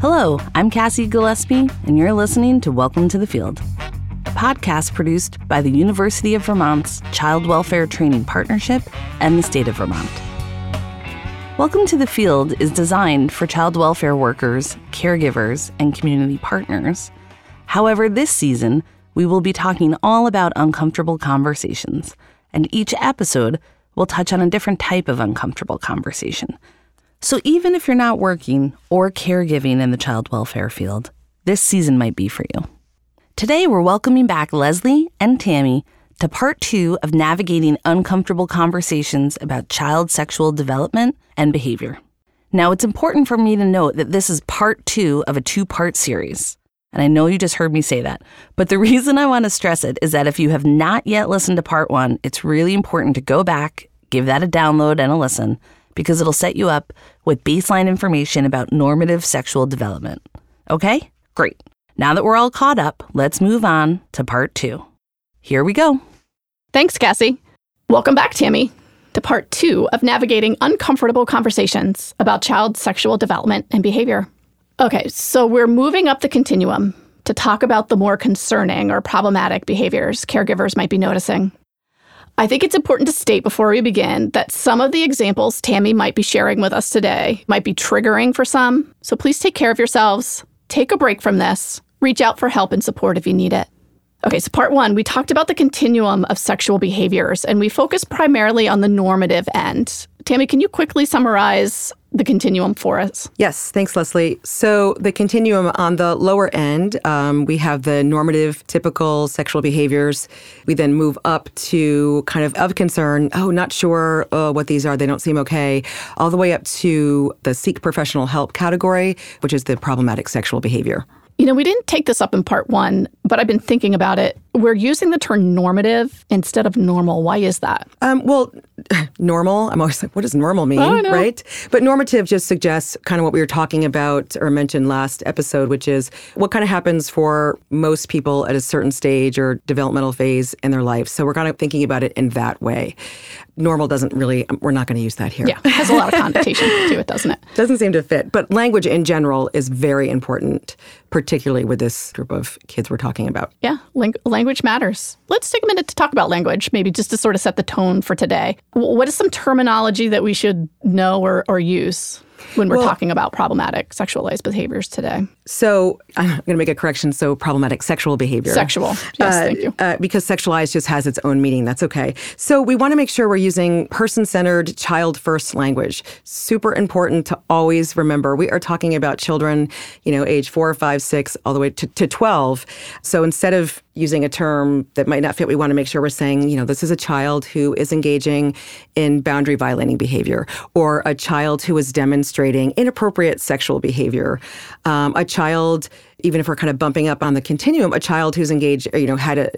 Hello, I'm Cassie Gillespie, and you're listening to Welcome to the Field, a podcast produced by the University of Vermont's Child Welfare Training Partnership and the state of Vermont. Welcome to the Field is designed for child welfare workers, caregivers, and community partners. However, this season, we will be talking all about uncomfortable conversations, and each episode will touch on a different type of uncomfortable conversation. So even if you're not working or caregiving in the child welfare field, this season might be for you. Today, we're welcoming back Leslie and Tammy to part two of navigating uncomfortable conversations about child sexual development and behavior. Now, it's important for me to note that this is part two of a two part series. And I know you just heard me say that. But the reason I want to stress it is that if you have not yet listened to part one, it's really important to go back, give that a download and a listen, because it'll set you up with baseline information about normative sexual development. Okay? Great. Now that we're all caught up, let's move on to part two. Here we go. Thanks, Cassie. Welcome back, Tammy, to part two of navigating uncomfortable conversations about child sexual development and behavior. Okay, so we're moving up the continuum to talk about the more concerning or problematic behaviors caregivers might be noticing. I think it's important to state before we begin that some of the examples Tammy might be sharing with us today might be triggering for some, so please take care of yourselves, take a break from this, reach out for help and support if you need it. Okay, so part one, we talked about the continuum of sexual behaviors and we focused primarily on the normative end. Tammy, can you quickly summarize the continuum for us? Yes, thanks, Leslie. So, the continuum on the lower end, um, we have the normative, typical sexual behaviors. We then move up to kind of of concern, oh, not sure uh, what these are, they don't seem okay, all the way up to the seek professional help category, which is the problematic sexual behavior. You know, we didn't take this up in part one, but I've been thinking about it. We're using the term normative instead of normal. Why is that? Um, well, normal, I'm always like, what does normal mean? Right? But normative just suggests kind of what we were talking about or mentioned last episode, which is what kind of happens for most people at a certain stage or developmental phase in their life. So we're kind of thinking about it in that way. Normal doesn't really, we're not going to use that here. Yeah, it has a lot of connotation to it, doesn't it? Doesn't seem to fit. But language in general is very important, particularly with this group of kids we're talking about. Yeah, ling- language matters. Let's take a minute to talk about language, maybe just to sort of set the tone for today. What is some terminology that we should know or, or use? when we're well, talking about problematic sexualized behaviors today. So I'm going to make a correction. So problematic sexual behavior. Sexual. Yes, uh, thank you. Uh, because sexualized just has its own meaning. That's okay. So we want to make sure we're using person-centered, child-first language. Super important to always remember. We are talking about children, you know, age four, five, six, all the way to, to 12. So instead of using a term that might not fit, we want to make sure we're saying, you know, this is a child who is engaging in boundary violating behavior or a child who is demonstrating inappropriate sexual behavior. Um, a child, even if we're kind of bumping up on the continuum, a child who's engaged, you know, had a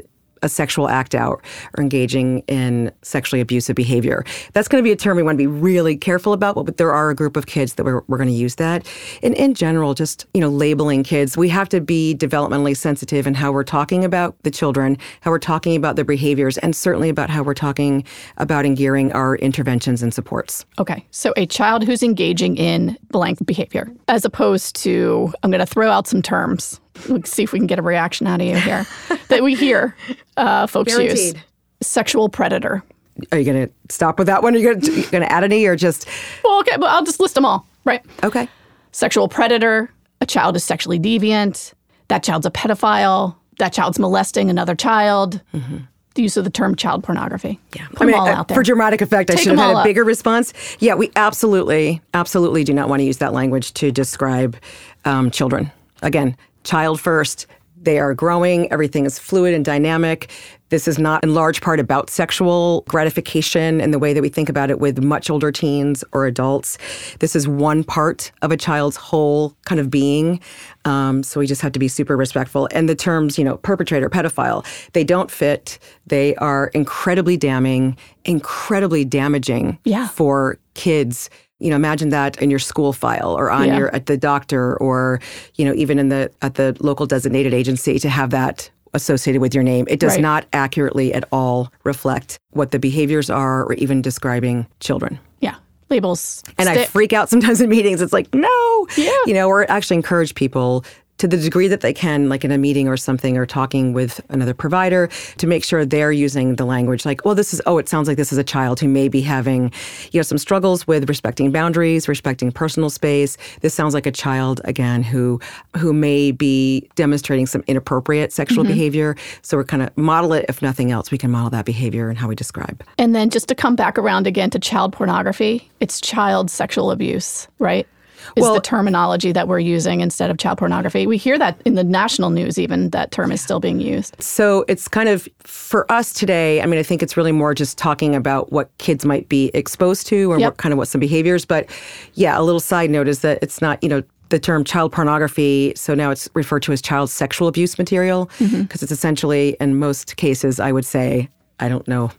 a sexual act out or engaging in sexually abusive behavior. That's going to be a term we want to be really careful about, but there are a group of kids that we're, we're going to use that. And in general, just, you know, labeling kids, we have to be developmentally sensitive in how we're talking about the children, how we're talking about their behaviors, and certainly about how we're talking about and gearing our interventions and supports. Okay. So a child who's engaging in blank behavior, as opposed to, I'm going to throw out some terms Let's see if we can get a reaction out of you here that we hear uh, folks Guaranteed. use. Sexual predator. Are you going to stop with that one? Are you going to add any or just? Well, okay, but I'll just list them all. Right. Okay. Sexual predator. A child is sexually deviant. That child's a pedophile. That child's molesting another child. Mm-hmm the use of the term child pornography. Yeah, Put I mean, uh, for dramatic effect, Take I should have had a bigger response. Yeah, we absolutely, absolutely do not want to use that language to describe um, children. Again, child first. They are growing, everything is fluid and dynamic. This is not in large part about sexual gratification and the way that we think about it with much older teens or adults. This is one part of a child's whole kind of being. Um, so we just have to be super respectful. And the terms, you know, perpetrator, pedophile, they don't fit. They are incredibly damning, incredibly damaging yeah. for kids you know imagine that in your school file or on yeah. your at the doctor or you know even in the at the local designated agency to have that associated with your name it does right. not accurately at all reflect what the behaviors are or even describing children yeah labels. And stick. I freak out sometimes in meetings. It's like, no. Yeah. You know, or actually encourage people to the degree that they can, like in a meeting or something, or talking with another provider, to make sure they're using the language like, well, this is, oh, it sounds like this is a child who may be having, you know, some struggles with respecting boundaries, respecting personal space. This sounds like a child, again, who who may be demonstrating some inappropriate sexual mm-hmm. behavior. So we're kind of model it, if nothing else, we can model that behavior and how we describe. And then just to come back around again to child pornography, it's child sexual abuse, right? Is Well- the terminology that we're using instead of child pornography. We hear that in the national news, even that term is still being used. So it's kind of for us today. I mean, I think it's really more just talking about what kids might be exposed to or Yep. what kind of what some behaviors. But yeah, a little side note is that it's not, you know, the term child pornography. So now it's referred to as child sexual abuse material mm-hmm. because it's essentially, in most cases, I would say, I don't know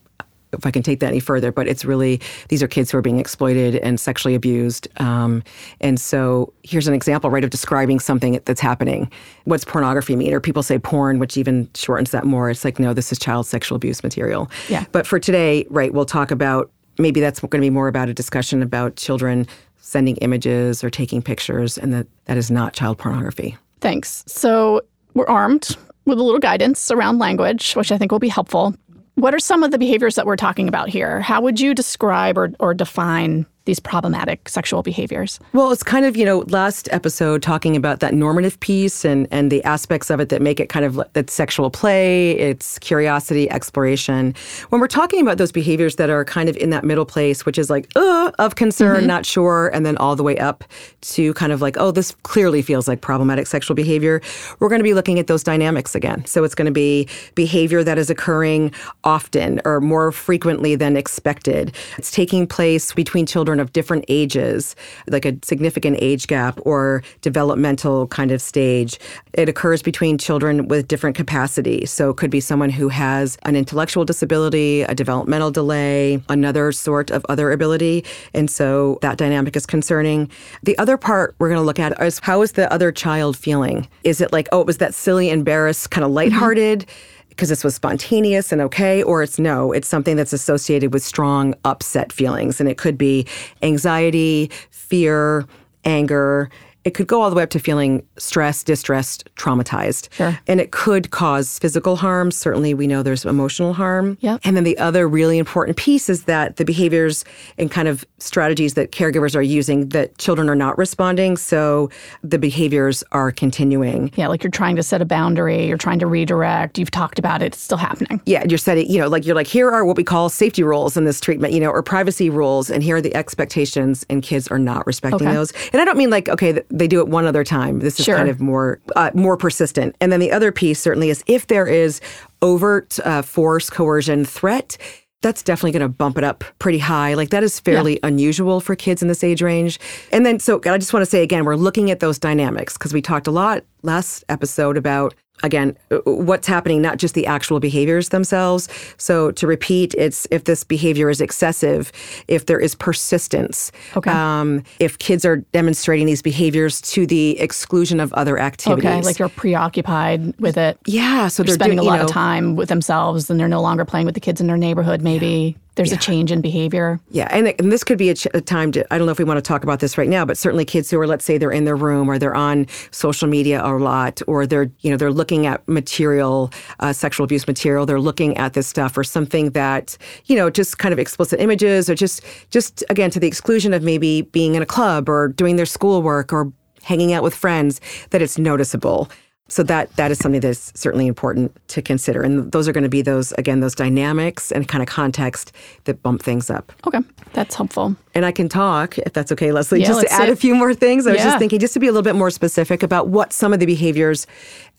if I can take that any further, but it's really these are kids who are being exploited and sexually abused. Um, and so here's an example, right, of describing something that's happening. What's pornography mean? Or people say porn, which even shortens that more. It's like, no, this is child sexual abuse material. Yeah. But for today, right, we'll talk about maybe that's going to be more about a discussion about children sending images or taking pictures, and that that is not child pornography. Thanks. So we're armed with a little guidance around language, which I think will be helpful. What are some of the behaviors that we're talking about here? How would you describe or, or define these problematic sexual behaviors? Well, it's kind of, you know, last episode talking about that normative piece and, and the aspects of it that make it kind of that sexual play, it's curiosity, exploration. When we're talking about those behaviors that are kind of in that middle place, which is like, uh, of concern, not sure, and then all the way up to kind of like, oh, this clearly feels like problematic sexual behavior, we're going to be looking at those dynamics again. So it's going to be behavior that is occurring often or more frequently than expected. It's taking place between children of different ages, like a significant age gap or developmental kind of stage. It occurs between children with different capacities. So it could be someone who has an intellectual disability, a developmental delay, another sort of other ability. And so that dynamic is concerning. The other part we're going to look at is how is the other child feeling? Is it like, oh, it was that silly, embarrassed, kind of mm-hmm. lighthearted? Because this was spontaneous and okay, or it's no, it's something that's associated with strong upset feelings. And it could be anxiety, fear, anger. It could go all the way up to feeling stressed, distressed, traumatized. Sure. And it could cause physical harm. Certainly, we know there's emotional harm. Yep. And then the other really important piece is that the behaviors and kind of strategies that caregivers are using that children are not responding. So the behaviors are continuing. Yeah, like you're trying to set a boundary, you're trying to redirect, you've talked about it, it's still happening. Yeah, you're setting, you know, like you're like, here are what we call safety rules in this treatment, you know, or privacy rules, and here are the expectations, and kids are not respecting Okay. those. And I don't mean like, okay, they do it one other time. This is Sure. kind of more uh, more persistent. And then the other piece certainly is if there is overt uh, force, coercion, threat. That's definitely going to bump it up pretty high. Like that is fairly unusual for kids in this age range. And then, so I just want to say again, we're looking at those dynamics because we talked a lot last episode about again uh, what's happening not just the actual behaviors themselves so to repeat it's if this behavior is excessive if there is persistence Okay. um, if kids are demonstrating these behaviors to the exclusion of other activities Okay, like you're preoccupied with it. yeah so they're spending doing, a lot of time with themselves and they're no longer playing with the kids in their neighborhood maybe there's a change in behavior Yeah, and, and this could be a, ch- a time to, I don't know if we want to talk about this right now, but certainly kids who are, let's say they're in their room or they're on social media a lot or they're, you know, they're looking at material, uh, sexual abuse material, they're looking at this stuff or something that, you know, just kind of explicit images or just, just again, to the exclusion of maybe being in a club or doing their schoolwork or hanging out with friends, that it's noticeable. So that that is something that's certainly important to consider, and those are going to be those again those dynamics and kind of context that bump things up. okay. That's helpful And I can talk, if that's okay, Leslie, Yeah, just to add see. a few more things. I was just thinking, just to be a little bit more specific about what some of the behaviors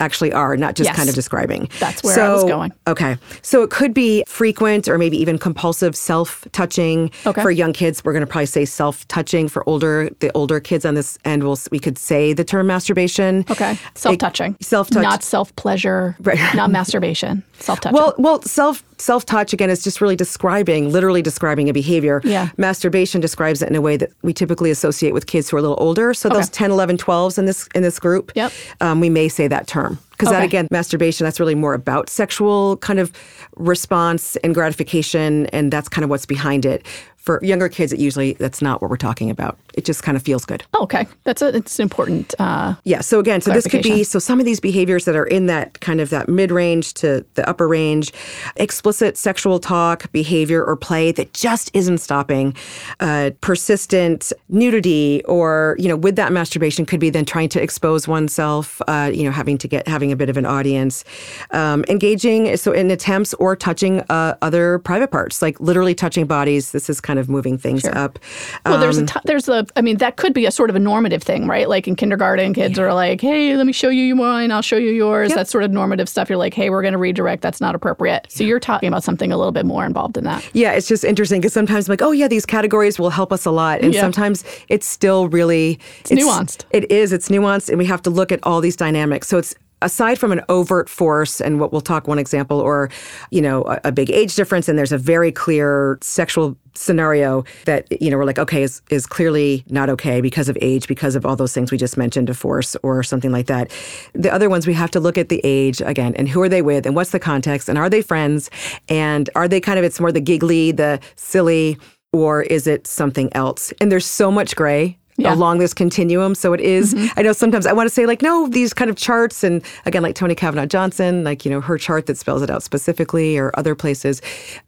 actually are, not just Yes. kind of describing. That's where I was going. Okay. So it could be frequent or maybe even compulsive self touching. Okay. For young kids, we're going to probably say self touching. For older, the older kids on this end, we'll, we could say the term masturbation. okay self-touching self-touch. not self-pleasure Right. not masturbation self-touching Well, well, self self touch again is just really describing, literally describing a behavior. Yeah. Masturbation describes it in a way that we typically associate with kids who are a little older. So those 10, 11, 12s in this in this group, Yep. um, we may say that term because that again, masturbation that's really more about sexual kind of response and gratification, and that's kind of what's behind it. For younger kids, it usually that's not what we're talking about. It just kind of feels good. Oh, okay, that's a it's important. Uh, Yeah. So again, so this could be so some of these behaviors that are in that kind of that mid range to the upper range, explicit sexual talk, behavior, or play that just isn't stopping, uh, persistent nudity, or you know, with that masturbation could be then trying to expose oneself, uh, you know, having to get having a bit of an audience, um, engaging so in attempts or touching uh, other private parts, like literally touching bodies. This is kind of moving things up. well, there's Um, a t- there's a I mean that could be a sort of a normative thing, right? Like in kindergarten, kids are like, "Hey, let me show you mine. I'll show you yours." That's sort of normative stuff. You're like, "Hey, we're going to redirect. That's not appropriate." So you're talking about something a little bit more involved in that. Yeah, it's just interesting because sometimes I'm like, oh yeah, these categories will help us a lot, and Yeah. sometimes it's still really it's, nuanced. It is. It's nuanced, and we have to look at all these dynamics. So it's aside from an overt force, and what we'll talk one example, or you know, a, a big age difference, and there's a very clear sexual scenario that you know we're like, okay, is is clearly not okay because of age, because of all those things we just mentioned, a force or something like that. The other ones we have to look at the age again, and who are they with, and what's the context, and are they friends, and are they kind of it's more the giggly, the silly, or is it something else? And there's so much gray Yeah. along this continuum. So it is- mm-hmm. I know sometimes I want to say like, no, these kind of charts, and again, like Toni Cavanagh Johnson, like you know her chart that spells it out specifically, or other places,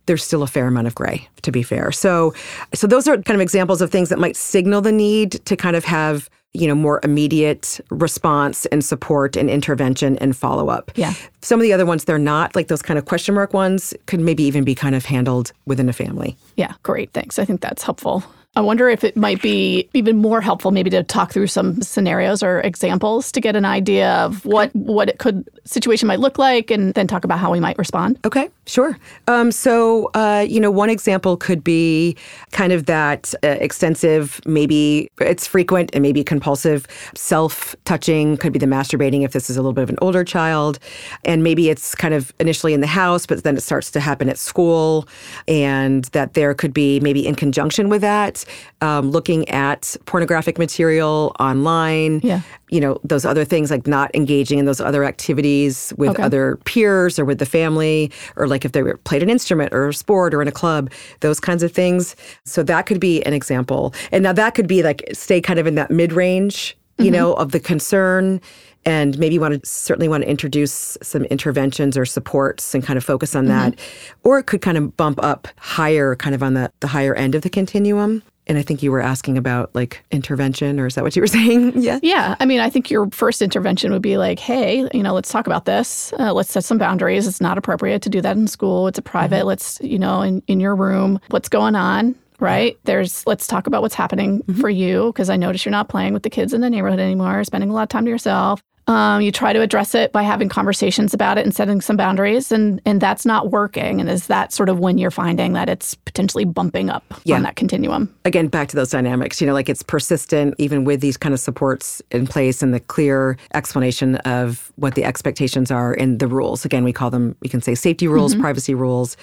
there's still a fair amount of gray. To be fair, so so those are kind of examples of things that might signal the need to kind of have you know more immediate response and support and intervention and follow up. Yeah. Some of the other ones they're not like those kind of question mark ones could maybe even be kind of handled within a family. Yeah, great. Thanks. I think that's helpful. I wonder if it might be even more helpful maybe to talk through some scenarios or examples to get an idea of what what it could situation might look like and then talk about how we might respond. Okay, sure. Um, so, uh, you know, one example could be kind of that uh, extensive, maybe it's frequent and maybe compulsive self touching, could be the masturbating if this is a little bit of an older child. And maybe it's kind of initially in the house, but then it starts to happen at school. And that there could be maybe in conjunction with that, um, looking at pornographic material online. Yeah. You know, those other things like not engaging in those other activities with Okay. other peers or with the family, or like if they played an instrument or a sport or in a club, those kinds of things. So that could be an example. And now that could be like stay kind of in that mid range, you know, of the concern. And maybe want to certainly want to introduce some interventions or supports and kind of focus on that. Or it could kind of bump up higher, kind of on the, the higher end of the continuum. And I think you were asking about like intervention, or is that what you were saying? yeah. Yeah, I mean, I think your first intervention would be like, "Hey, you know, let's talk about this. Uh, let's set some boundaries. It's not appropriate to do that in school. It's a private. Let's, you know, in in your room, what's going on?" Right there's, let's talk about what's happening for you because I notice you're not playing with the kids in the neighborhood anymore, spending a lot of time to yourself. Um, you try to address it by having conversations about it and setting some boundaries, and and that's not working. And is that sort of when you're finding that it's potentially bumping up Yeah. on that continuum? again back to those dynamics you know like it's persistent even with these kind of supports in place and the clear explanation of what the expectations are and the rules again we call them we can say safety rules privacy rules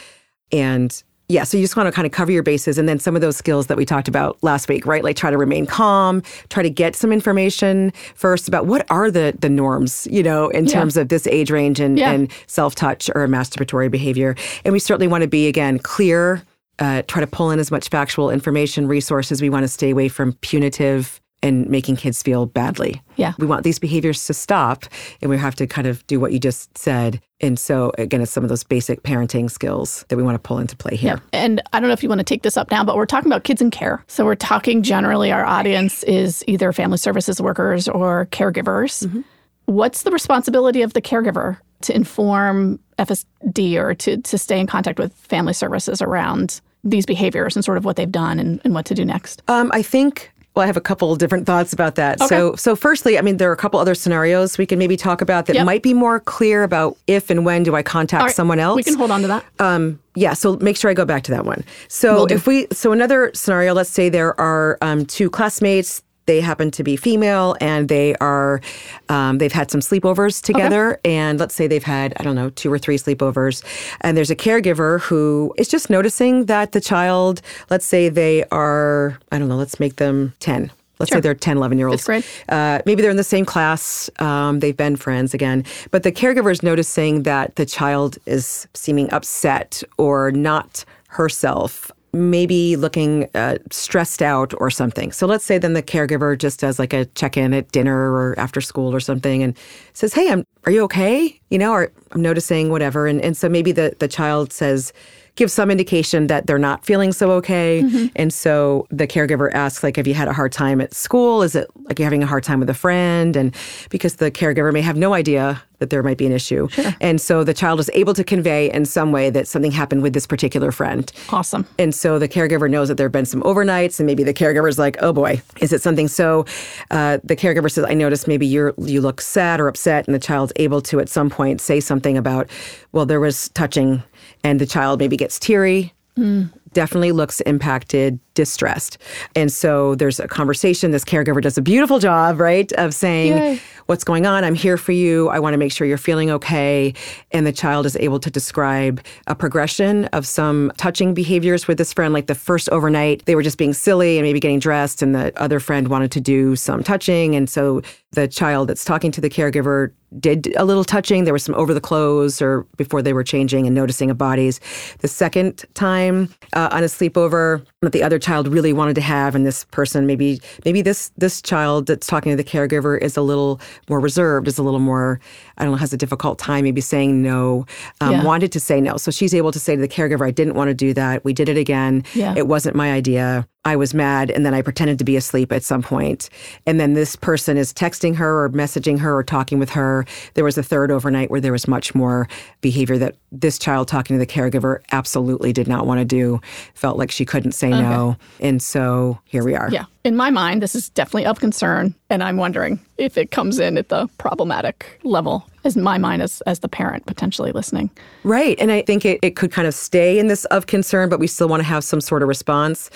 and yeah so you just want to kind of cover your bases and then some of those skills that we talked about last week right like try to remain calm try to get some information first about what are the the norms you know in Yeah. terms of this age range and, Yeah. and self-touch or masturbatory behavior and we certainly want to be again clear uh, try to pull in as much factual information, resources. We want to stay away from punitive and making kids feel badly. Yeah. We want these behaviors to stop, and we have to kind of do what you just said. And so, again, it's some of those basic parenting skills that we want to pull into play here. And I don't know if you want to take this up now, but we're talking about kids in care. So we're talking generally, our audience is either family services workers or caregivers. Mm-hmm. What's the responsibility of the caregiver to inform FSD or to, to stay in contact with family services around these behaviors and sort of what they've done and, and what to do next? Um, I think. Well, I have a couple of different thoughts about that. So, so firstly, I mean, there are a couple other scenarios we can maybe talk about that Yep. might be more clear about if and when do I contact right, someone else. We can hold on to that. Um, yeah, so make sure I go back to that one. So Will do. if we, so another scenario, let's say there are um, two classmates. They happen to be female, and they are, um, they've had some sleepovers together. And let's say they've had, I don't know, two or three sleepovers. And there's a caregiver who is just noticing that the child, let's say they are, I don't know, let's make them ten. Let's say they're 10, 11 year olds. Uh, maybe they're in the same class. Um, they've been friends again. But the caregiver is noticing that the child is seeming upset or not herself maybe looking uh, stressed out or something. So let's say then the caregiver just does like a check in at dinner or after school or something and says, Hey, I'm, are you okay? You know, or I'm noticing whatever. And, and so maybe the, the child says, give some indication that they're not feeling so okay. Mm-hmm. And so the caregiver asks, like, have you had a hard time at school? Is it like you're having a hard time with a friend? And because the caregiver may have no idea that there might be an issue. Sure. And so the child is able to convey in some way that something happened with this particular friend. Awesome. And so the caregiver knows that there have been some overnights, and maybe the caregiver is like, oh boy, is it something? So uh, the caregiver says, I noticed maybe you're, you look sad or upset. And the child's able to at some point say something about, well, there was touching, and the child maybe gets teary. Mm definitely looks impacted, distressed. And so there's a conversation. This caregiver does a beautiful job, right, of saying, Yay. What's going on? I'm here for you. I want to make sure you're feeling okay. And the child is able to describe a progression of some touching behaviors with this friend. Like the first overnight, they were just being silly and maybe getting dressed, and the other friend wanted to do some touching. And so the child that's talking to the caregiver did a little touching. There was some over the clothes or before they were changing and noticing of bodies. The second time uh, on a sleepover that the other child really wanted to have, and this person maybe maybe this this child that's talking to the caregiver is a little more reserved, is a little more I don't know has a difficult time maybe saying no, um, yeah. wanted to say no. So she's able to say to the caregiver, "I didn't want to do that. We did it again. Yeah. It wasn't my idea." I was mad and then I pretended to be asleep at some point. And then this person is texting her or messaging her or talking with her. There was a third overnight where there was much more behavior that this child talking to the caregiver absolutely did not want to do, felt like she couldn't say okay. no. And so here we are. Yeah. In my mind, this is definitely of concern. And I'm wondering if it comes in at the problematic level as my mind as, as the parent potentially listening. Right. And I think it, it could kind of stay in this of concern, but we still want to have some sort of response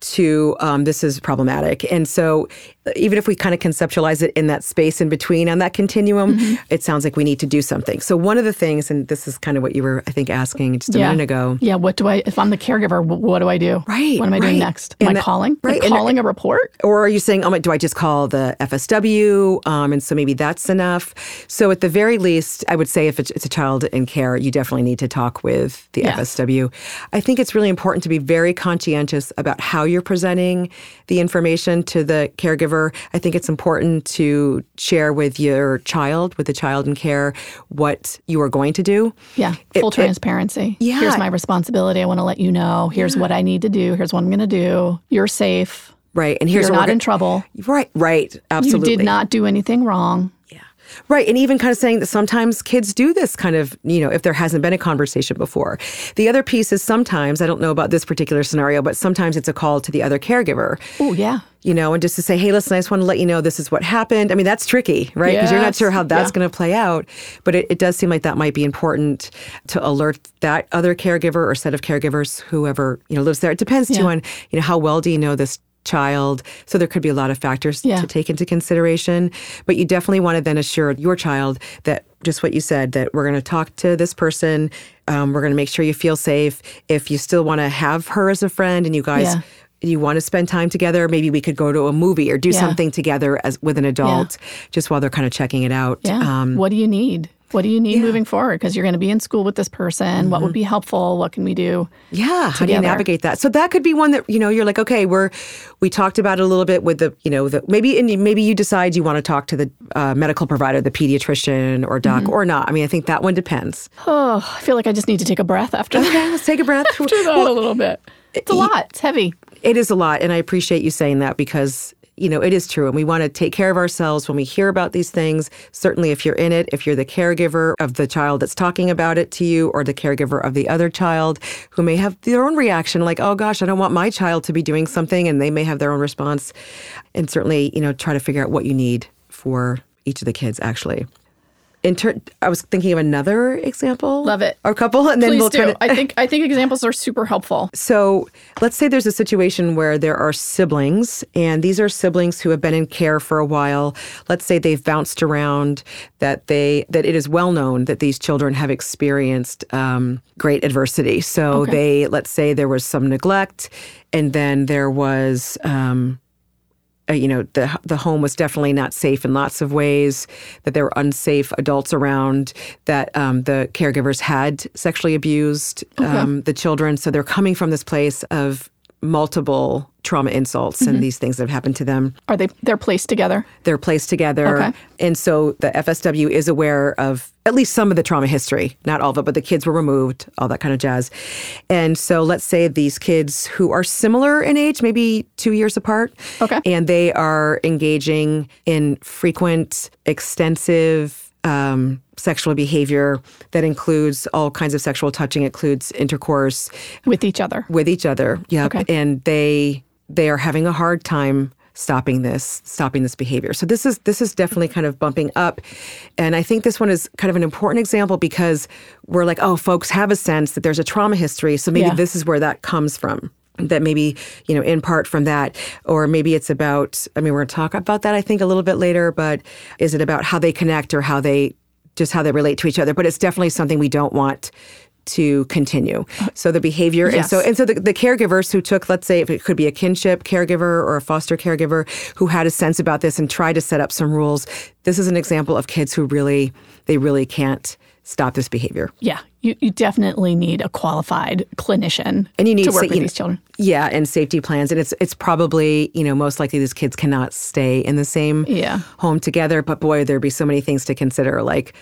to um, this is problematic. And so even if we kind of conceptualize it in that space in between on that continuum, mm-hmm. it sounds like we need to do something. So one of the things, and this is kind of what you were, I think, asking just a yeah. minute ago. Yeah. What do I, if I'm the caregiver, what do I do? Right. What am I right. doing next? Am and I calling? Right. Like calling and, a report? Or are you saying, oh, do I just call the FSW? Um, and so maybe that's enough. So at the very least, I would say if it's, it's a child in care, you definitely need to talk with the yeah. FSW. I think it's really important to be very conscientious about how you're presenting the information to the caregiver. I think it's important to share with your child, with the child in care, what you are going to do. Yeah, full it, transparency. It, yeah. Here's my responsibility. I want to let you know. Here's yeah. what I need to do. Here's what I'm going to do. You're safe. Right. And here's You're not in trouble. Right, right. Absolutely. You did not do anything wrong. Right. And even kind of saying that sometimes kids do this kind of, you know, if there hasn't been a conversation before. The other piece is sometimes, I don't know about this particular scenario, but sometimes it's a call to the other caregiver. Oh, yeah. You know, and just to say, hey, listen, I just want to let you know this is what happened. I mean, that's tricky, right? Because yes. you're not sure how that's yeah. going to play out. But it, it does seem like that might be important to alert that other caregiver or set of caregivers, whoever, you know, lives there. It depends yeah. too on, you know, how well do you know this child. So there could be a lot of factors yeah. to take into consideration. But you definitely want to then assure your child that just what you said, that we're going to talk to this person. Um, we're going to make sure you feel safe. If you still want to have her as a friend and you guys. Yeah. You want to spend time together? Maybe we could go to a movie or do yeah. something together as with an adult, just while they're kind of checking it out. Yeah. Um, what do you need? What do you need yeah. moving forward? Because you're going to be in school with this person. Mm-hmm. What would mm-hmm. be helpful? What can we do? Yeah. Together? How do you navigate that? So that could be one that, you know, you're like, okay, we're, we talked about it a little bit with the, you know, the, maybe, and maybe you decide you want to talk to the uh, medical provider, the pediatrician or doc mm-hmm. or not. I mean, I think that one depends. Oh, I feel like I just need to take a breath after okay, that. let's take a breath. after that well, a little bit. It's a lot. It's heavy. It is a lot. And I appreciate you saying that because you know, it is true. And we want to take care of ourselves when we hear about these things. Certainly, if you're in it, if you're the caregiver of the child that's talking about it to you, or the caregiver of the other child who may have their own reaction, like, oh gosh, I don't want my child to be doing something, and they may have their own response. And certainly, you know, try to figure out what you need for each of the kids, actually in ter- I was thinking of another example. Love it. Or couple, and then Please we'll do. To- I think I think examples are super helpful. So let's say there's a situation where there are siblings, and these are siblings who have been in care for a while. Let's say they've bounced around. That they that it is well known that these children have experienced um, great adversity. So okay. they let's say there was some neglect, and then there was. Um, uh, you know, the the home was definitely not safe in lots of ways. That there were unsafe adults around. That um, the caregivers had sexually abused um, the children. So they're coming from this place of multiple trauma insults and mm-hmm. these things that have happened to them. Are they they're placed together? They're placed together. Okay. And so the FSW is aware of at least some of the trauma history, not all of it, but the kids were removed, all that kind of jazz. And so let's say these kids who are similar in age, maybe two years apart, Okay. and they are engaging in frequent, extensive, um, sexual behavior that includes all kinds of sexual touching, includes intercourse, With each other. with each other. Yeah, Okay. and they they are having a hard time stopping this stopping this behavior. So this is this is definitely kind of bumping up, and I think this one is kind of an important example because we're like, oh, folks have a sense that there's a trauma history, so maybe Yeah. this is where that comes from. That maybe you know in part from that, or maybe it's about. I mean, we're going to talk about that I think a little bit later, but is it about how they connect or how they just how they relate to each other? But it's definitely something we don't want to continue. So the behavior and so and so the, the caregivers who took, let's say if it could be a kinship caregiver or a foster caregiver who had a sense about this and tried to set up some rules. This is an example of kids who really they really can't stop this behavior. Yeah. You you definitely need a qualified clinician And you need to work sa- with you know, these children. Yeah, and safety plans. And it's it's probably, you know, most likely these kids cannot stay in the same Yeah. home together. But boy, there'd be so many things to consider. Like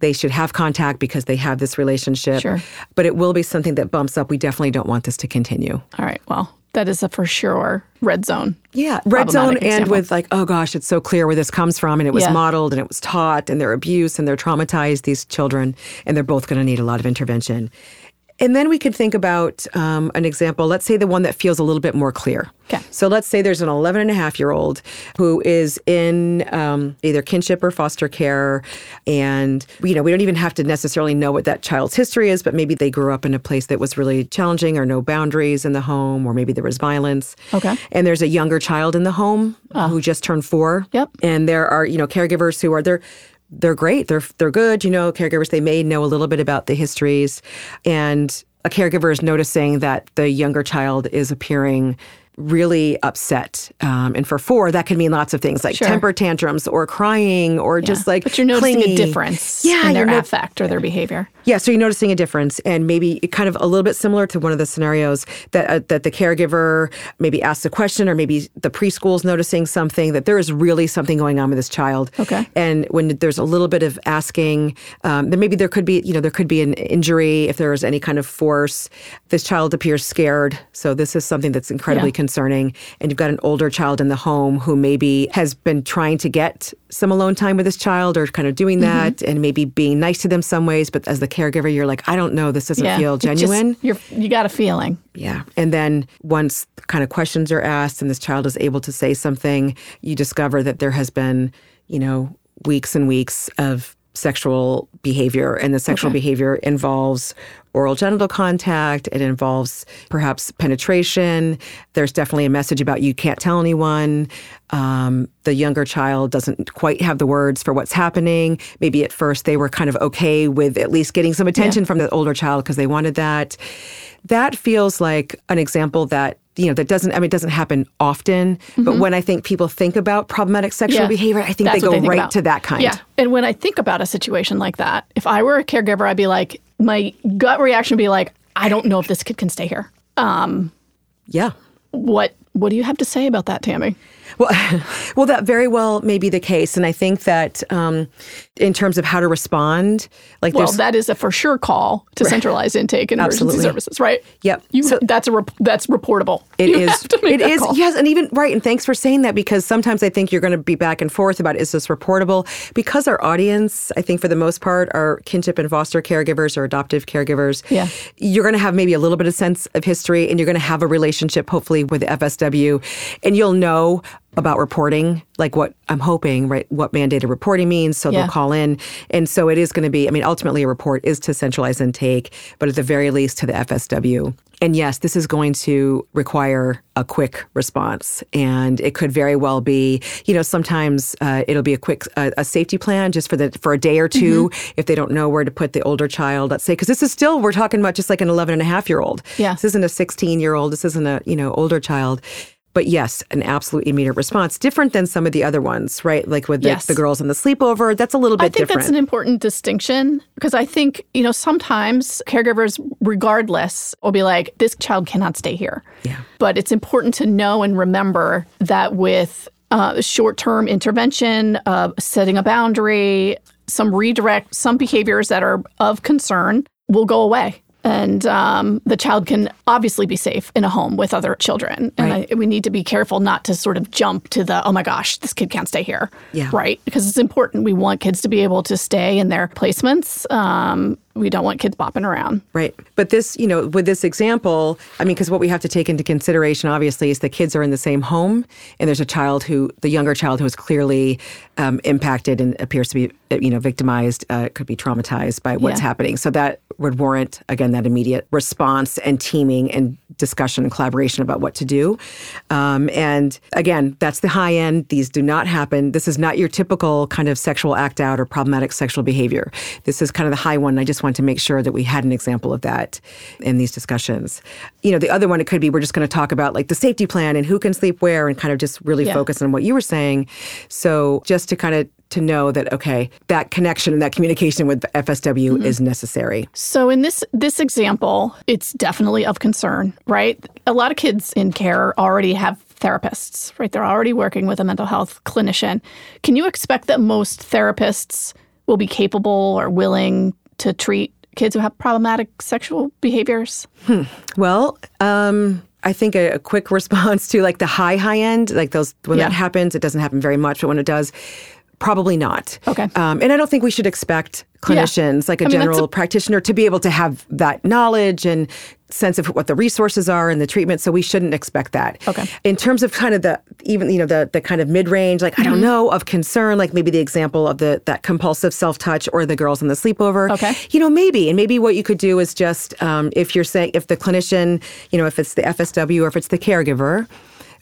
they should have contact because they have this relationship. Sure. But it will be something that bumps up. We definitely don't want this to continue. All right. Well, that is a for sure red zone. Yeah, red zone and example. with like, oh gosh, it's so clear where this comes from, and it was Yeah. modeled and it was taught, and they're abused and they're traumatized. These children, and they're both going to need a lot of intervention. And then we could think about um, an example. Let's say the one that feels a little bit more clear. Okay. So let's say there's an 11 and a half year old who is in um, either kinship or foster care. And, you know, we don't even have to necessarily know what that child's history is, but maybe they grew up in a place that was really challenging or no boundaries in the home, or maybe there was violence. Okay. And there's a younger child in the home who just turned four. Yep. And there are, you know, caregivers who are there. They're great. They're they're good. You know, caregivers they may know a little bit about the histories, and a caregiver is noticing that the younger child is appearing really upset. Um, and for four, that can mean lots of things like Sure. temper tantrums or crying or just like But you're noticing clingy. a difference Yeah, in their affect or their behavior. yeah, so you're noticing a difference, and maybe kind of a little bit similar to one of the scenarios that uh, that the caregiver maybe asks a question, or maybe the preschool's noticing something that there is really something going on with this child. Okay. And when there's a little bit of asking, um, then maybe there could be you know there could be an injury if there is any kind of force. This child appears scared, so this is something that's incredibly Yeah. Concerning. And you've got an older child in the home who maybe has been trying to get some alone time with this child, or kind of doing Mm-hmm. that, and maybe being nice to them some ways. But as the caregiver, you're like, I don't know, this doesn't feel It just- genuine. you're, you got a feeling. yeah. And then once kind of questions are asked and this child is able to say something, you discover that there has been, you know, weeks and weeks of sexual behavior. And the sexual behavior involves oral genital contact, it involves perhaps penetration. There's definitely a message about you can't tell anyone. Um, the younger child doesn't quite have the words for what's happening. Maybe at first they were kind of okay with at least getting some attention from the older child because they wanted that. That feels like an example that you know that doesn't. I mean, it doesn't happen often. But when I think people think about problematic sexual Mm-hmm. Yeah. behavior, I think That's they go think right about. to that kind. Yeah. And when I think about a situation like that, if I were a caregiver, I'd be like, my gut reaction would be like, I don't know if this kid can stay here. Um, Yeah. what what do you have to say about that, Tammy? Well, well, that very well may be the case, and I think that um, in terms of how to respond, like Well, that is a for sure call to centralize intake and emergency services, right? Yep. You, So- that's a rep- that's reportable. It You is. have to make It is. call. Yes, and even right. And thanks for saying that because sometimes I think you're going to be back and forth about is this reportable? Because our audience, I think for the most part, are kinship and foster caregivers or adoptive caregivers. Yeah. You're going to have maybe a little bit of sense of history, and you're going to have a relationship, hopefully, with FSW, and you'll know about reporting, like what I'm hoping, right? What mandated reporting means. So Yeah. they'll call in, and so it is going to be. I mean, ultimately, a report is to centralize intake, but at the very least, to the FSW. And yes, this is going to require a quick response. And it could very well be, you know, sometimes uh, it'll be a quick uh, a safety plan just for the for a day or 2 Mm-hmm. if they don't know where to put the older child. Let's say because this is still we're talking about just like an 11 and a half year old. Yeah. This isn't a 16 year old. This isn't a you know older child. But yes, an absolute immediate response, different than some of the other ones, right? Like with the, Yes. the girls in the sleepover, that's a little bit I think different. that's an important distinction because I think, you know, sometimes caregivers, regardless, will be like, this child cannot stay here. Yeah. But it's important to know and remember that with uh, short term intervention, uh, setting a boundary, some redirect, some behaviors that are of concern will go away. And um, the child can obviously be safe in a home with other children. And Right. I, we need to be careful not to sort of jump to the, oh my gosh, this kid can't stay here. Yeah. Right? Because it's important. We want kids to be able to stay in their placements. Um, we don't want kids bopping around. Right. But this, you know, with this example, I mean, because what we have to take into consideration, obviously, is the kids are in the same home, and there's a child who, the younger child who is clearly um, impacted and appears to be, you know, victimized, uh, could be traumatized by what's Yeah. happening. So that would warrant, again, that immediate response and teaming and discussion and collaboration about what to do. Um, and again, that's the high end. These do not happen. This is not your typical kind of sexual act out or problematic sexual behavior. This is kind of the high one. I just want to make sure that we had an example of that in these discussions. You know, the other one, it could be we're just going to talk about like the safety plan and who can sleep where and kind of just really Yeah. focus on what you were saying. So just to kind of to know that okay, that connection and that communication with FSW mm-hmm. is necessary. So in this this example, it's definitely of concern, right? A lot of kids in care already have therapists, right? They're already working with a mental health clinician. Can you expect that most therapists will be capable or willing to treat kids who have problematic sexual behaviors? Well, um, I think a, a quick response to like the high high end, like those when Yeah. that happens, it doesn't happen very much, but when it does, probably not. Okay. Um, and I don't think we should expect clinicians, like a I mean, general a- practitioner, to be able to have that knowledge and sense of what the resources are and the treatment. So we shouldn't expect that. Okay. In terms of kind of the even you know the the kind of mid range, like I Mm-hmm. don't know of concern, like maybe the example of the that compulsive self touch or the girls in the sleepover. Okay. You know, maybe, and maybe what you could do is just um, if you're saying if the clinician, you know, if it's the FSW or if it's the caregiver,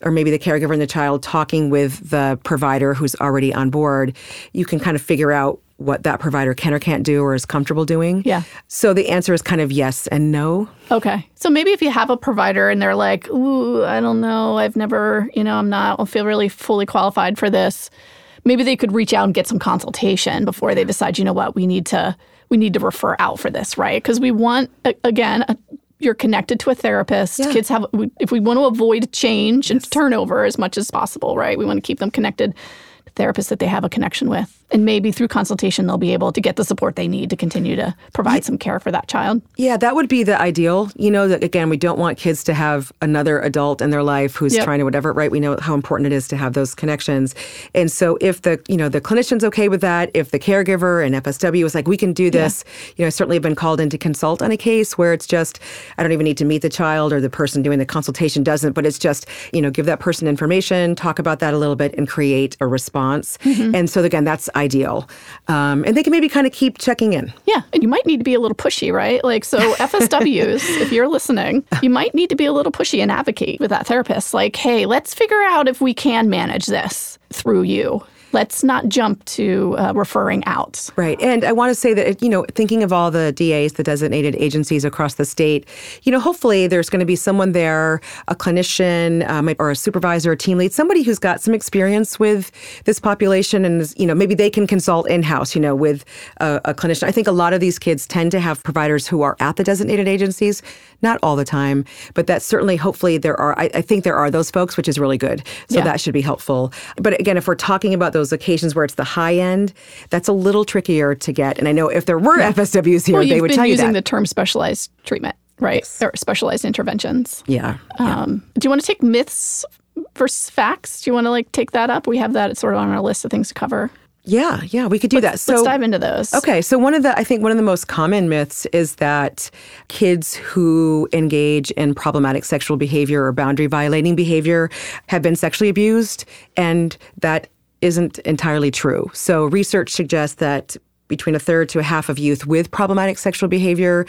or maybe the caregiver and the child talking with the provider who's already on board, you can kind of figure out what that provider can or can't do or is comfortable doing. Yeah. So the answer is kind of yes and no. Okay. So maybe if you have a provider and they're like, ooh, I don't know, I've never, you know, I'm not, I feel really fully qualified for this. Maybe they could reach out and get some consultation before they decide, you know what, we need to, we need to refer out for this, right? Because we want, again, you're connected to a therapist. Yeah. Kids have, if we want to avoid change and turnover as much as possible, right? We want to keep them connected to therapists that they have a connection with. And maybe through consultation, they'll be able to get the support they need to continue to provide some care for that child. Yeah, that would be the ideal. You know, that again, we don't want kids to have another adult in their life who's Yep. trying to whatever, right? We know how important it is to have those connections. And so if the, you know, the clinician's okay with that, if the caregiver and FSW is like, we can do this, you know, I certainly have been called in to consult on a case where it's just, I don't even need to meet the child or the person doing the consultation doesn't, but it's just, you know, give that person information, talk about that a little bit and create a response. Mm-hmm. And so again, that's ideal. Um, and they can maybe kind of keep checking in. Yeah, and you might need to be a little pushy, right? Like, so FSWs, if you're listening, you might need to be a little pushy and advocate with that therapist. Like, hey, let's figure out if we can manage this through you. Let's not jump to uh, referring out. Right. And I want to say that, you know, thinking of all the DAs, the designated agencies across the state, you know, hopefully there's going to be someone there, a clinician um, or a supervisor, a team lead, somebody who's got some experience with this population and, you know, maybe they can consult in house, you know, with a, a clinician. I think a lot of these kids tend to have providers who are at the designated agencies, not all the time, but that certainly, hopefully, there are, I, I think there are those folks, which is really good. So Yeah. that should be helpful. But again, if we're talking about those occasions where it's the high end, that's a little trickier to get. And I know if there were FSWs here, Well, they would tell you using the term specialized treatment, right? Or specialized interventions. yeah. Um, do you want to take myths versus facts? Do you want to like take that up? We have that sort of on our list of things to cover. Yeah. Yeah. We could do that. So Let's dive into those. Okay, so one of the I think one of the most common myths is that kids who engage in problematic sexual behavior or boundary violating behavior have been sexually abused and that isn't entirely true. So research suggests that between a third to a half of youth with problematic sexual behavior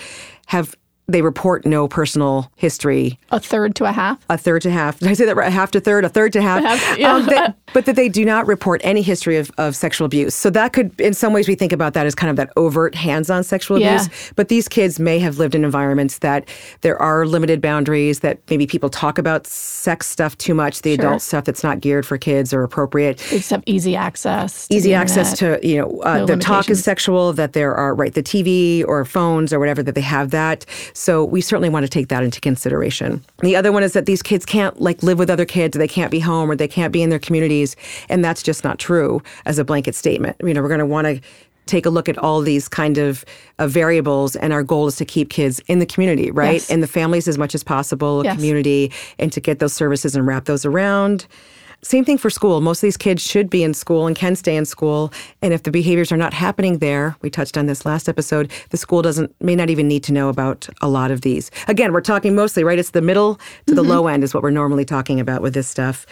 have they report no personal history. A third to a half? A third to half. Did I say that right? A half to third, a third to half. half yeah. um, that, but that they do not report any history of, of sexual abuse. So that could, in some ways, we think about that as kind of that overt hands on sexual Yeah. abuse. But these kids may have lived in environments that there are limited boundaries, that maybe people talk about sex stuff too much, the Sure. adult stuff that's not geared for kids or appropriate They just have easy access. to easy access internet. to you know uh, No the talk is sexual that there are right the tv or phones or whatever that they have that so we certainly want to take that into consideration. The other one is that these kids can't like live with other kids. Or they can't be home or they can't be in their communities. And that's just not true as a blanket statement. You know we're going to want to take a look at all these kind of uh, variables and our goal is to keep kids in the community right? Yes. in the families as much as possible Yes. community and to get those services and wrap those around same thing for school. Most of these kids should be in school and can stay in school. And if the behaviors are not happening there, we touched on this last episode, the school doesn't may not even need to know about a lot of these. Again, we're talking mostly, right? It's the middle to the low end is what we're normally talking about with this stuff.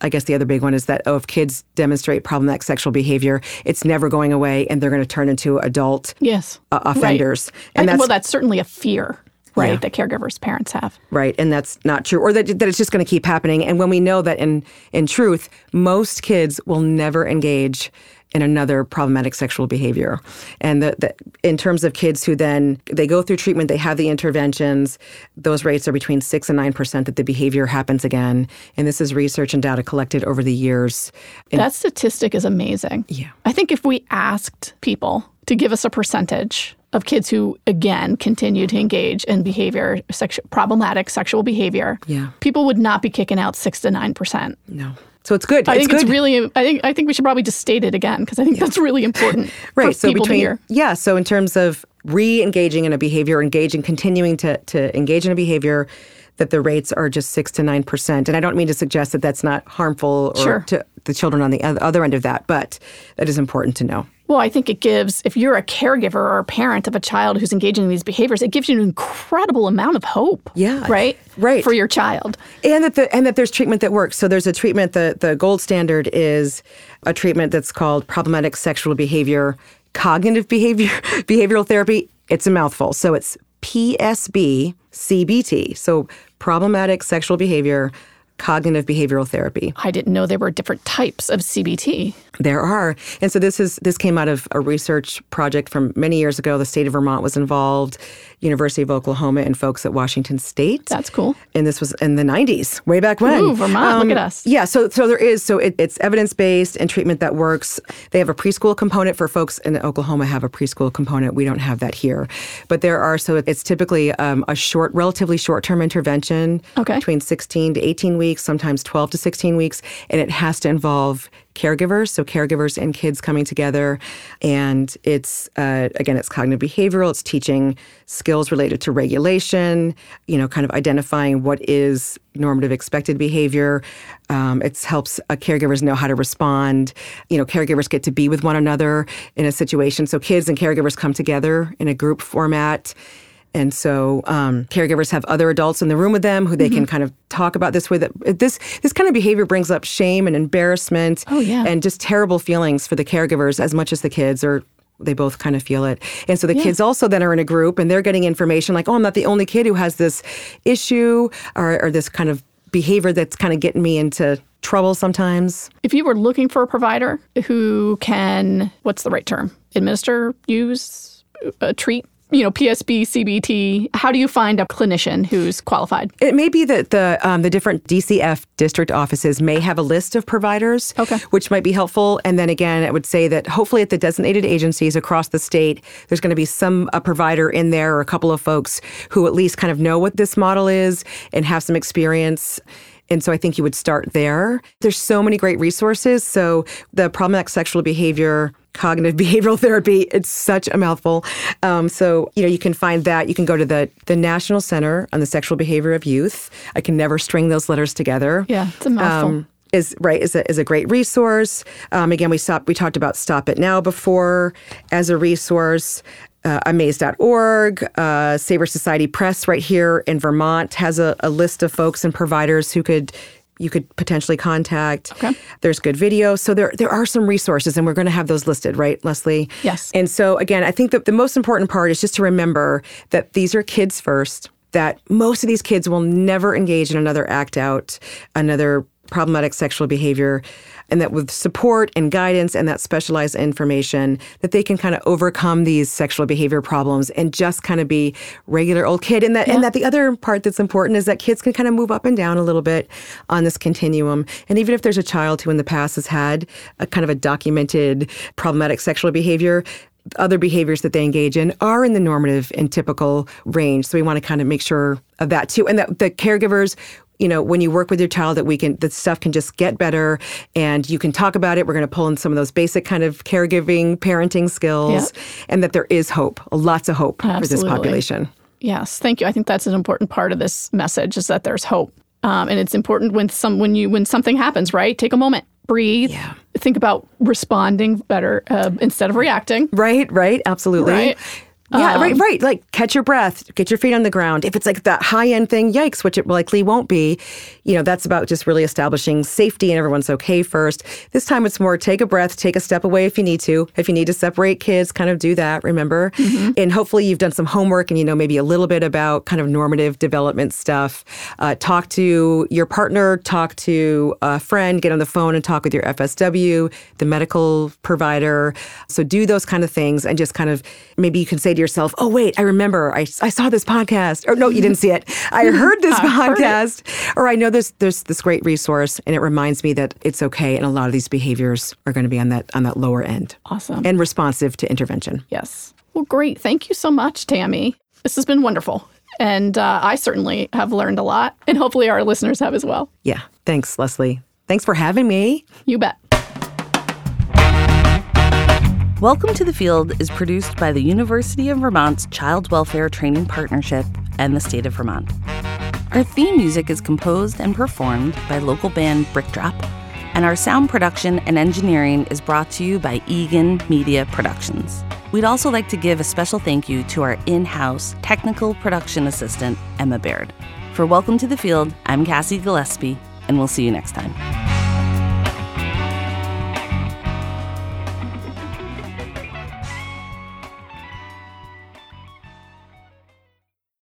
I guess the other big one is that oh, if kids demonstrate problematic sexual behavior, it's never going away and they're going to turn into adult Yes. uh, offenders. Right. And I- that's well, that's certainly a fear, right? Yeah. That caregivers' parents have. right and that's not true or that, that it's just going to keep happening and when we know that in in truth most kids will never engage in another problematic sexual behavior and that that in terms of kids who then they go through treatment they have the interventions those rates are between 6 and 9% that the behavior happens again and this is research and data collected over the years that statistic is amazing. Yeah. I think if we asked people to give us a percentage of kids who, again, continue to engage in behavior, sexu- problematic sexual behavior, Yeah. people would not be kicking out six to nine percent. no so it's good I it's think good it's really. I think. I think we should probably just state it again because I think that's really important right for so people between to hear. yeah so in terms of re-engaging in a behavior engaging continuing to, to engage in a behavior that the rates are just 6 to 9% and i don't mean to suggest that that's not harmful or Sure. to the children on the other end of that but that is important to know Well, I think it gives, if you're a caregiver or a parent of a child who's engaging in these behaviors, it gives you an incredible amount of hope. Yeah. Right? Right. For your child. and that the and that there's treatment that works. So there's a treatment that the gold standard is a treatment that's called problematic sexual behavior cognitive behavior behavioral therapy. It's a mouthful. So it's PSB CBT. So problematic sexual behavior cognitive behavioral therapy. I didn't know there were different types of CBT. There are. And so this is this came out of a research project from many years ago. The state of Vermont was involved, University of Oklahoma and folks at Washington State. That's cool. and this was in the 90s, way back when. Um, Ooh, Vermont, look at us. Yeah, so so there is so it, it's evidence based and treatment that works. They have a preschool component for folks in Oklahoma have a preschool component. We don't have that here, but there are. So it's typically um, a short, relatively short term intervention, Okay. between 16 to 18 weeks, sometimes 12 to 16 weeks, and it has to involve caregivers, so caregivers and kids coming together, and it's uh, again it's cognitive behavioral. It's teaching skills related to regulation, you know, kind of identifying what is normative expected behavior. Um, it helps uh, caregivers know how to respond. You know, caregivers get to be with one another in a situation, so kids and caregivers come together in a group format. And so um, caregivers have other adults in the room with them who they can kind of talk about this with. This this kind of behavior brings up shame and embarrassment Oh, yeah. and just terrible feelings for the caregivers as much as the kids or they both kind of feel it. And so the kids also then are in a group and they're getting information like, oh, I'm not the only kid who has this issue or, or this kind of behavior that's kind of getting me into trouble sometimes. If you were looking for a provider who can, what's the right term? Administer, use, uh, treat, you know, PSB, CBT, how do you find a clinician who's qualified? It may be that the um, the different DCF district offices may have a list of providers, Okay. which might be helpful. And then again, I would say that hopefully at the designated agencies across the state, there's going to be some a provider in there or a couple of folks who at least kind of know what this model is and have some experience. And so I think you would start there. There's so many great resources. So the problematic sexual behavior, cognitive behavioral therapy, it's such a mouthful. Um, so, you know, you can find that. You can go to the, the National Center on the Sexual Behavior of Youth. I can never string those letters together. Yeah, it's a mouthful. is right is a, is a great resource. Um, again, we stopped. We talked about Stop It Now before as a resource. Uh, amaze.org, uh, Safer Society Press, right here in Vermont, has a, a list of folks and providers who could you could potentially contact. Okay. There's good video. So there there are some resources and we're going to have those listed, right, Leslie? Yes. And so again, I think that the most important part is just to remember that these are kids first, that most of these kids will never engage in another act out, another problematic sexual behavior and that with support and guidance and that specialized information that they can kind of overcome these sexual behavior problems and just kind of be regular old kid and that Yeah. and that the other part that's important is that kids can kind of move up and down a little bit on this continuum and even if there's a child who in the past has had a kind of a documented problematic sexual behavior other behaviors that they engage in are in the normative and typical range. So we want to kind of make sure of that too. And that the caregivers, you know, when you work with your child, that we can, that stuff can just get better and you can talk about it. We're going to pull in some of those basic kind of caregiving, parenting skills, and that there is hope, lots of hope for this population. Yes, thank you. I think that's an important part of this message is that there's hope, um, and it's important when some when you when something happens, right? Take a moment, breathe, Yeah. think about responding better uh, instead of reacting. Right, right, absolutely. Right. Yeah, Um, right, right. Like catch your breath, get your feet on the ground. If it's like that high end thing, yikes, which it likely won't be, you know, that's about just really establishing safety and everyone's okay first. This time it's more take a breath, take a step away if you need to. If you need to separate kids, kind of do that, remember? And hopefully you've done some homework and you know maybe a little bit about kind of normative development stuff. Uh, talk to your partner, talk to a friend, get on the phone and talk with your FSW, the medical provider. So do those kind of things and just kind of maybe you can say to yourself, oh, wait, I remember I, I saw this podcast. Or no, you didn't see it. I heard this I heard podcast. Or I know there's, there's this great resource and it reminds me that it's okay. And a lot of these behaviors are going to be on that, on that lower end Awesome. and responsive to intervention. yes. Well, great. Thank you so much, Tammy. This has been wonderful, and uh, I certainly have learned a lot, and hopefully our listeners have as well. Yeah. Thanks, Leslie. Thanks for having me. You bet. Welcome to the Field is produced by the University of Vermont's Child Welfare Training Partnership and the state of Vermont. Our theme music is composed and performed by local band Brick Drop, and our sound production and engineering is brought to you by Egan Media Productions. We'd also like to give a special thank you to our in house technical production assistant, Emma Baird. For Welcome to the Field, I'm Cassie Gillespie, and we'll see you next time.